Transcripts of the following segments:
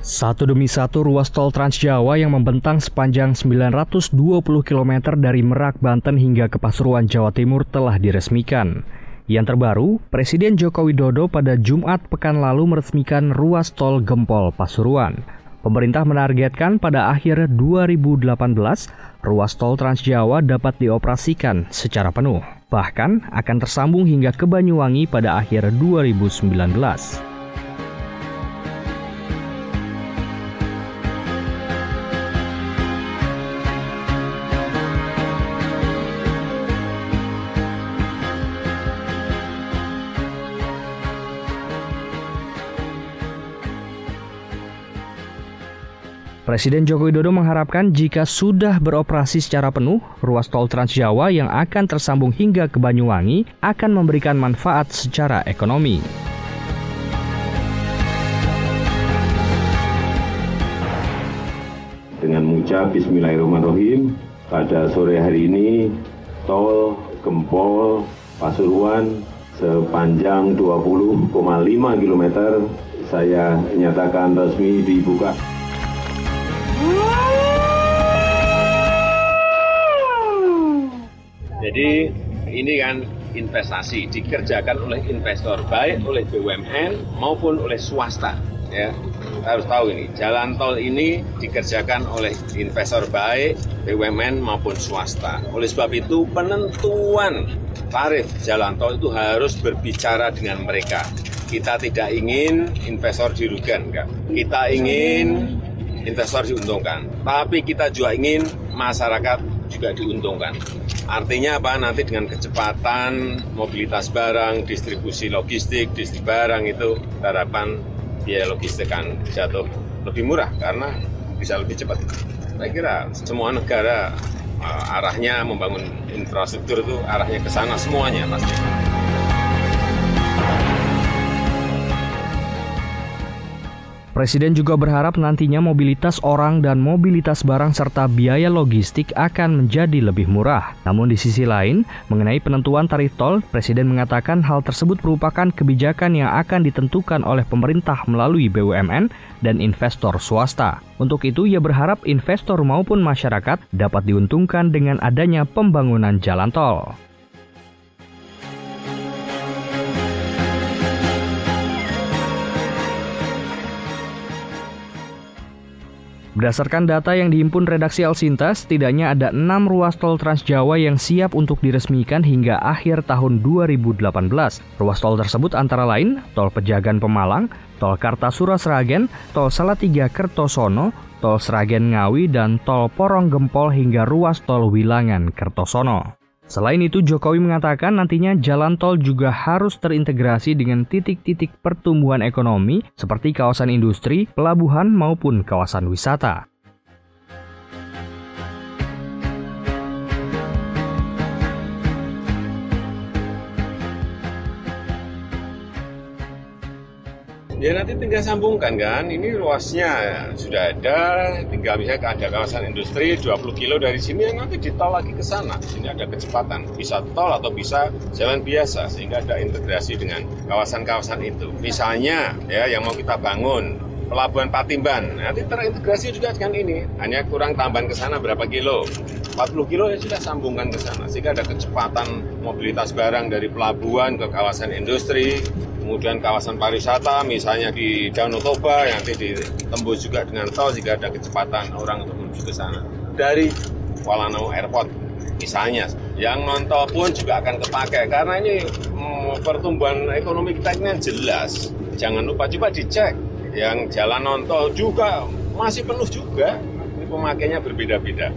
Satu demi satu ruas tol Trans Jawa yang membentang sepanjang 920 km dari Merak, Banten hingga ke Pasuruan, Jawa Timur telah diresmikan. Yang terbaru, Presiden Joko Widodo pada Jumat pekan lalu meresmikan ruas tol Gempol Pasuruan. Pemerintah menargetkan pada akhir 2018 ruas tol Trans Jawa dapat dioperasikan secara penuh. Bahkan akan tersambung hingga ke Banyuwangi pada akhir 2019. Presiden Joko Widodo mengharapkan jika sudah beroperasi secara penuh, ruas tol Trans Jawa yang akan tersambung hingga ke Banyuwangi akan memberikan manfaat secara ekonomi. Dengan mengucap Bismillahirrahmanirrahim, pada sore hari ini tol Gempol Pasuruan sepanjang 20,5 km saya nyatakan resmi dibuka. Jadi ini kan investasi dikerjakan oleh investor baik oleh BUMN maupun oleh swasta ya. Harus tahu ini jalan tol ini dikerjakan oleh investor baik BUMN maupun swasta. Oleh sebab itu penentuan tarif jalan tol itu harus berbicara dengan mereka. Kita tidak ingin investor dirugikan enggak. Kita ingin investor diuntungkan. Tapi kita juga ingin masyarakat juga diuntungkan. Artinya apa? Nanti dengan kecepatan mobilitas barang, distribusi logistik, distribusi barang itu kita harapkan biaya logistik kan jatuh lebih murah karena bisa lebih cepat. Saya kira semua negara uh, arahnya membangun infrastruktur itu arahnya ke sana semuanya pasti. Presiden juga berharap nantinya mobilitas orang dan mobilitas barang serta biaya logistik akan menjadi lebih murah. Namun di sisi lain, mengenai penentuan tarif tol, Presiden mengatakan hal tersebut merupakan kebijakan yang akan ditentukan oleh pemerintah melalui BUMN dan investor swasta. Untuk itu, ia berharap investor maupun masyarakat dapat diuntungkan dengan adanya pembangunan jalan tol. Berdasarkan data yang dihimpun redaksi Alsinta, setidaknya ada enam ruas tol Trans Jawa yang siap untuk diresmikan hingga akhir tahun 2018. Ruas tol tersebut antara lain Tol Pejagan Pemalang, Tol Kartasura Sragen, Tol Salatiga Kertosono, Tol Sragen Ngawi, dan Tol Porong Gempol hingga ruas Tol Wilangan Kertosono. Selain itu, Jokowi mengatakan nantinya jalan tol juga harus terintegrasi dengan titik-titik pertumbuhan ekonomi seperti kawasan industri, pelabuhan, maupun kawasan wisata. Ya nanti tinggal sambungkan kan, ini luasnya sudah ada, tinggal misalnya ada kawasan industri 20 kilo dari sini, ya nanti ditol lagi ke sana. Sini ada kecepatan, bisa tol atau bisa jalan biasa, sehingga ada integrasi dengan kawasan-kawasan itu. Misalnya ya yang mau kita bangun, Pelabuhan Patimban, nanti terintegrasi juga dengan ini. Hanya kurang tambahan ke sana berapa kilo? 40 kilo ya sudah sambungkan ke sana. Sehingga ada kecepatan mobilitas barang dari pelabuhan ke kawasan industri, kemudian kawasan pariwisata misalnya di Danau Toba yang nanti ditembus juga dengan tol jika ada kecepatan orang untuk menuju ke sana. Dari Kuala Namu Airport misalnya, yang non tol pun juga akan kepakai karena ini hmm, pertumbuhan ekonomi kita ini jelas. Jangan lupa coba dicek yang jalan non tol juga masih penuh juga. Ini pemakainya berbeda-beda.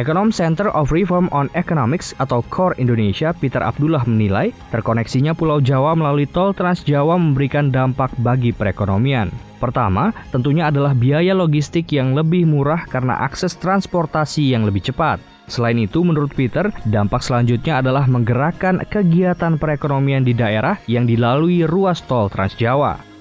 Ekonom Center of Reform on Economics atau CORE Indonesia, Peter Abdullah menilai terkoneksinya Pulau Jawa melalui tol Trans Jawa memberikan dampak bagi perekonomian. Pertama, tentunya adalah biaya logistik yang lebih murah karena akses transportasi yang lebih cepat. Selain itu, menurut Peter, dampak selanjutnya adalah menggerakkan kegiatan perekonomian di daerah yang dilalui ruas tol Trans Jawa.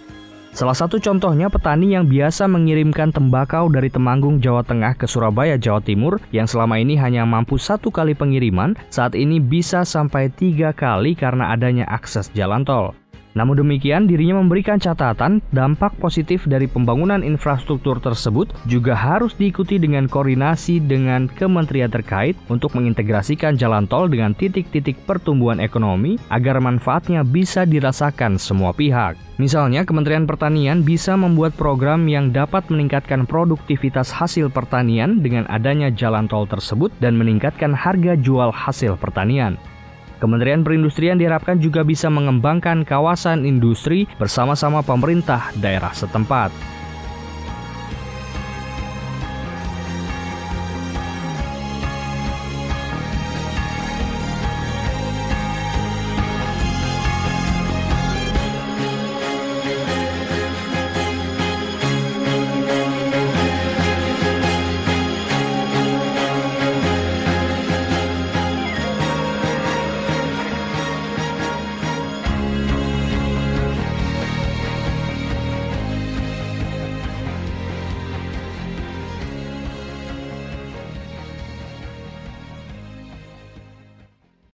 Salah satu contohnya petani yang biasa mengirimkan tembakau dari Temanggung, Jawa Tengah ke Surabaya, Jawa Timur yang selama ini hanya mampu satu kali pengiriman, saat ini bisa sampai tiga kali karena adanya akses jalan tol. Namun demikian, dirinya memberikan catatan dampak positif dari pembangunan infrastruktur tersebut juga harus diikuti dengan koordinasi dengan kementerian terkait untuk mengintegrasikan jalan tol dengan titik-titik pertumbuhan ekonomi agar manfaatnya bisa dirasakan semua pihak. Misalnya, Kementerian Pertanian bisa membuat program yang dapat meningkatkan produktivitas hasil pertanian dengan adanya jalan tol tersebut dan meningkatkan harga jual hasil pertanian. Kementerian Perindustrian diharapkan juga bisa mengembangkan kawasan industri bersama-sama pemerintah daerah setempat.